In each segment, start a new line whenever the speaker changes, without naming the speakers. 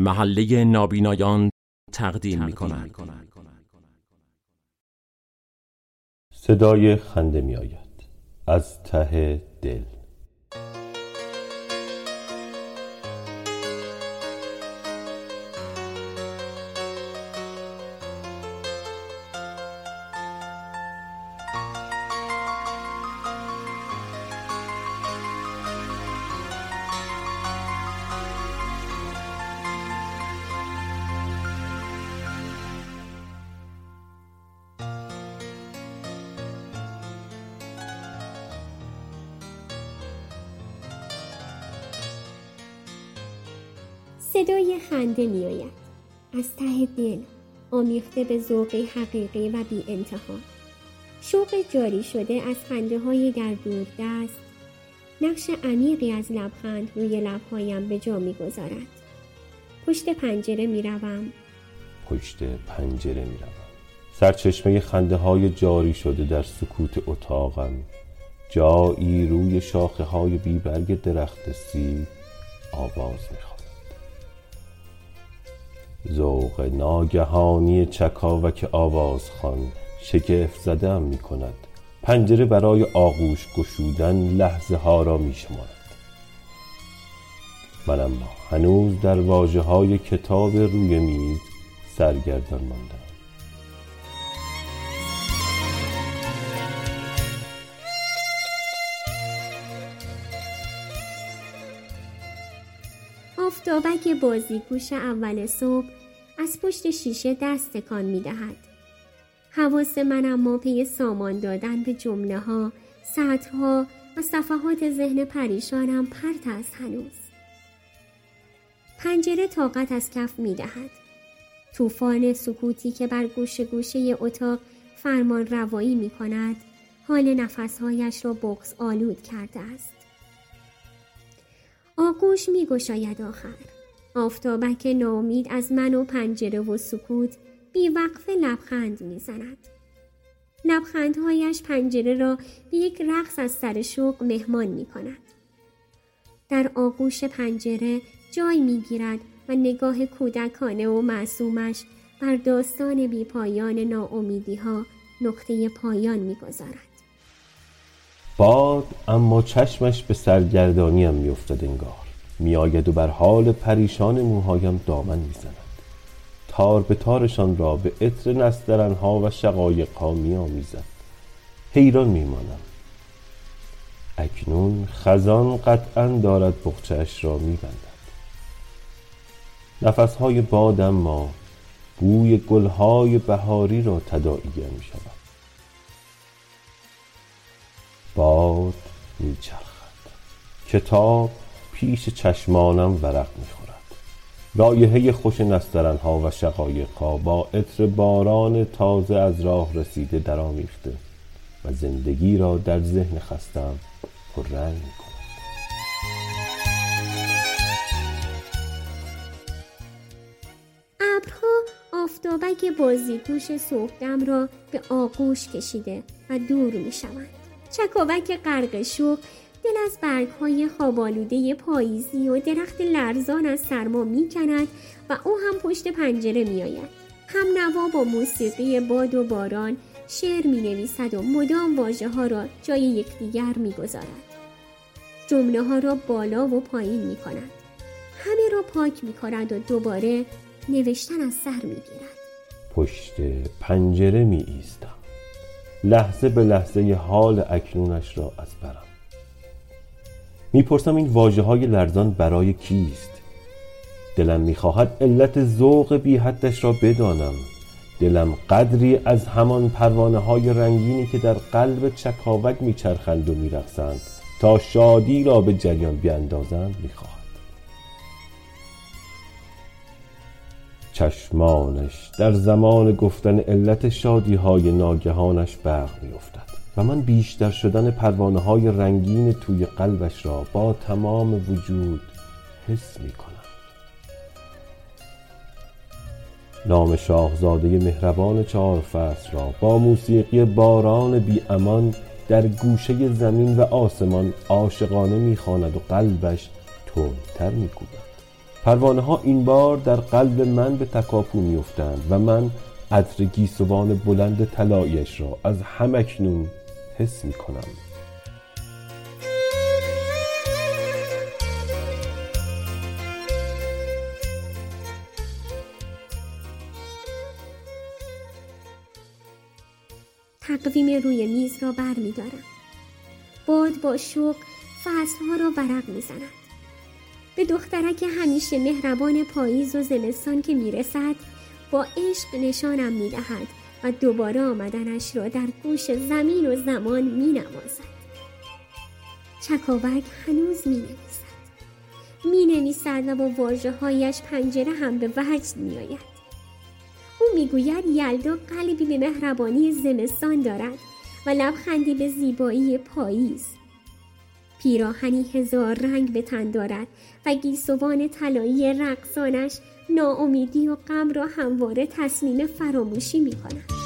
محله نابینایان تقدیم می کند
صدای خنده می آید از ته دل.
صدای خنده می آید. از ته دل آمیخته به ذوق حقیقی و بی انتها. شوق جاری شده از خنده های در دور دست نقش عمیقی از لبخند روی لبهایم به جا می گذارد. پشت پنجره می روم.
پشت پنجره می روم. سرچشمه خنده های جاری شده در سکوت اتاقم جایی روی شاخه های بیبرگ درخت سی آواز می ذوق ناگهانی چکاوک آوازخوان شگفت زدم می کند پنجره برای آغوش گشودن لحظه ها را می شمارد من اما هنوز در واجه های کتاب روی میز سرگردان ماندم.
آفتابک بازیگوش اول صبح از پشت شیشه دست تکان می دهد. حواس من اما پی سامان دادن به جمله ها، سطرها و صفحات ذهن پریشانم پرت است هنوز. پنجره طاقت از کف می دهد. توفان سکوتی که بر گوشه گوشه اتاق فرمان روایی می کند حال نفسهایش را بغز آلود کرده است. آغوش می گشاید آخر. آفتابک نامید از من و پنجره و سکوت بی وقف لبخند می زند. لبخندهایش پنجره را به یک رقص از سر شوق مهمان می کند. در آغوش پنجره جای می گیرد و نگاه کودکانه و معصومش بر داستان بی پایان ناامیدی ها نقطه پایان می گذارد.
باد اما چشمش به سرگردانیم میافتد انگار. میآید و بر حال پریشان موهایم دامن می‌زند. تار به تارشان را به عطر نسترنها و شقایقها میآمیزد. حیران میمانم. اکنون خزان قطعا دارد بخچهاش را میبندد. نفسهای باد اما بوی گلهای بهاری را تداعیگر می شود میچرخد. کتاب پیش چشمانم ورق می‌خورد. رایحه خوش نسترنها و شقایقها با عطر باران تازه از راه رسیده درآمیخته و زندگی را در ذهن خستم پررنگ می‌کند.
ابرها آفتابک بازیگوش صبحدم را به آغوش کشیده و دور می شوند. چکاوک غرق شوق دل از برگ های خوابالوده پاییزی و درخت لرزان از سرما می کند و او هم پشت پنجره می آید. هم نوا با موسیقی باد و باران شعر می نویسد و مدام واجه ها را جای یکدیگر می گذارد. جمله ها را بالا و پایین می کند. همه را پاک می کند و دوباره نوشتن از سر می گیرد.
پشت پنجره می ایستم. لحظه به لحظه حال اکنونش را از برم. می‌پرسم این واجه های لرزان برای کیست؟ دلم می‌خواهد علت ذوق بی حدش را بدانم. دلم قدری از همان پروانه های رنگینی که در قلب چکاوک میچرخند و میرقصند. تا شادی را به جریان بیاندازند می‌خواهد. چشمانش در زمان گفتن علت شادی های ناگهانش برق میافتد و من بیشتر شدن پروانه های رنگین توی قلبش را با تمام وجود حس می کنم نام شاهزاده مهربان چهار فصل را با موسیقی باران بی امان در گوشه زمین و آسمان عاشقانه می‌خواند و قلبش تندتر میکوبد. پروانه ها این بار در قلب من به تکاپو میافتند و من عطر گیسوان بلند طلایش را از همکنون حس می کنم
تقویم روی میز را بر می دارم. باد با شوق فصلها را برق می زند. به دخترک همیشه مهربان پاییز و زمستان که می رسد با عشق نشانم می دهد و دوباره آمدنش را در گوش زمین و زمان می نوازد. چکاوک هنوز می نویسد. می نویسد و با واجه هایش پنجره هم به وجد می آید. او می‌گوید یلدا قلبی به مهربانی زمستان دارد و لبخندی به زیبایی پاییز پیراهنی هزار رنگ به تن دارد و گیسوان طلایی رقصانش ناامیدی و غم را همواره تصمیم فراموشی می کند.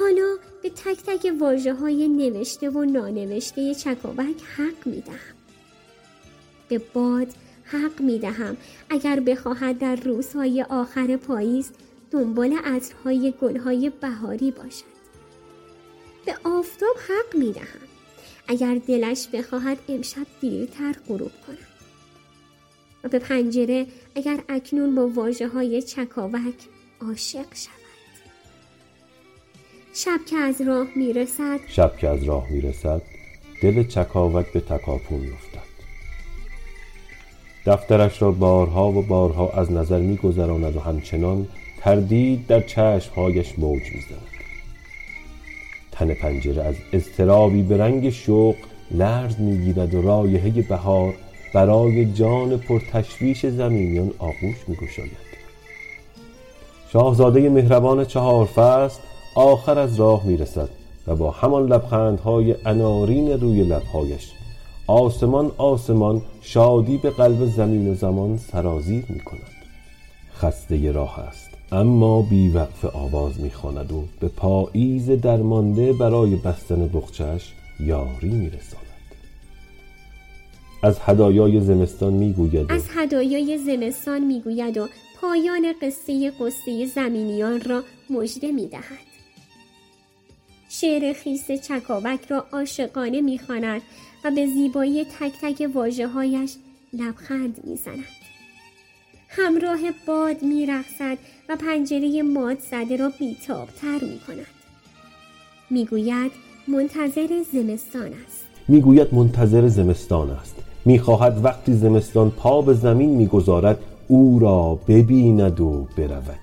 حالا به تک تک واجه های نوشته و نانوشته چکاوک حق می دهم. به باد حق می دهم اگر بخواهد در روزهای آخر پاییز دنبال عطرهای گلهای بهاری باشد. به آفتاب حق می دهم اگر دلش بخواهد امشب دیرتر غروب کند. و به پنجره اگر اکنون با واجه های چکاوک عاشق شد. شب که از راه می‌رسد.
شب که از راه می‌رسد دل چکاوک به تکاپو میافتد دفترش را بارها و بارها از نظر میگذراند و همچنان تردید در چشمهایش موج می‌زند. تن پنجره از اضطرابی به رنگ شوق لرز می‌گیرد و رایحه بهار برای جان پرتشویش زمینیان آغوش میگشاید. شاهزاده مهربان چهار فصل آخر از راه می‌رسد و با همان لبخندهای انارین روی لبهایش آسمان آسمان شادی به قلب زمین و زمان سرازیر می کند خسته راه است اما بیوقف آواز می‌خواند و به پاییز درمانده برای بستن بخچش یاری میرساند. از هدایای زمستان می‌گوید
از هدایای زمستان می‌گوید و پایان قصه قصه زمینیان را مژده می‌دهد. شعر خیس چکاوک را عاشقانه می‌خواند و به زیبایی تک تک واجه هایش لبخند می‌زند. همراه باد میرقصد و پنجره ماد زده را بیتابتر می کند. می‌گوید منتظر زمستان است.
می‌گوید منتظر زمستان است. می‌خواهد وقتی زمستان پا به زمین می‌گذارد او را ببیند و برود.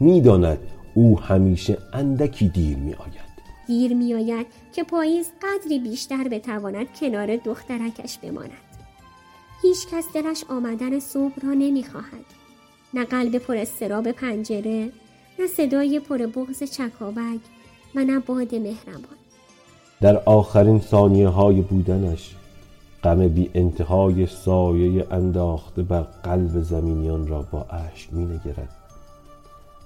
می‌داند او همیشه اندکی دیر میآید.
دیر می آید که پاییز قدری بیشتر بتواند کنار دخترکش بماند. هیچ کس دلش آمدن صبح را نمی خواهد. نه قلب پر استراب پنجره، نه صدای پر بغز چکاوک و نه باد مهربان.
در آخرین ثانیه های بودنش غم بی انتهای سایه انداخته بر قلب زمینیان را با اشک می نگرد.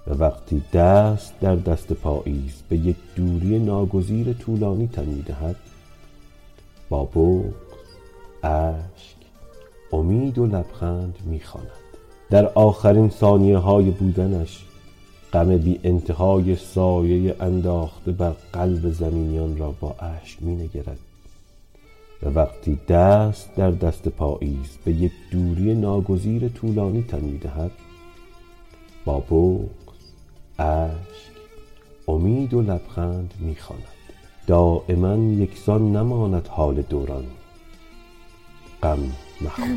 و وقتی دست در دست پاییز به یک دوری ناگزیر طولانی تن می‌دهد با بغض اشک امید و لبخند می‌خواند. در آخرین ثانیه های بودنش غم بی انتهای سایه انداخته بر قلب زمینیان را با اشک می نگرد و وقتی دست در دست پاییز به یک دوری ناگزیر طولانی تن می دهد با بغض اشک امید و لبخند می‌خواند. دائما یکسان نماند حال دوران. غم مخواه.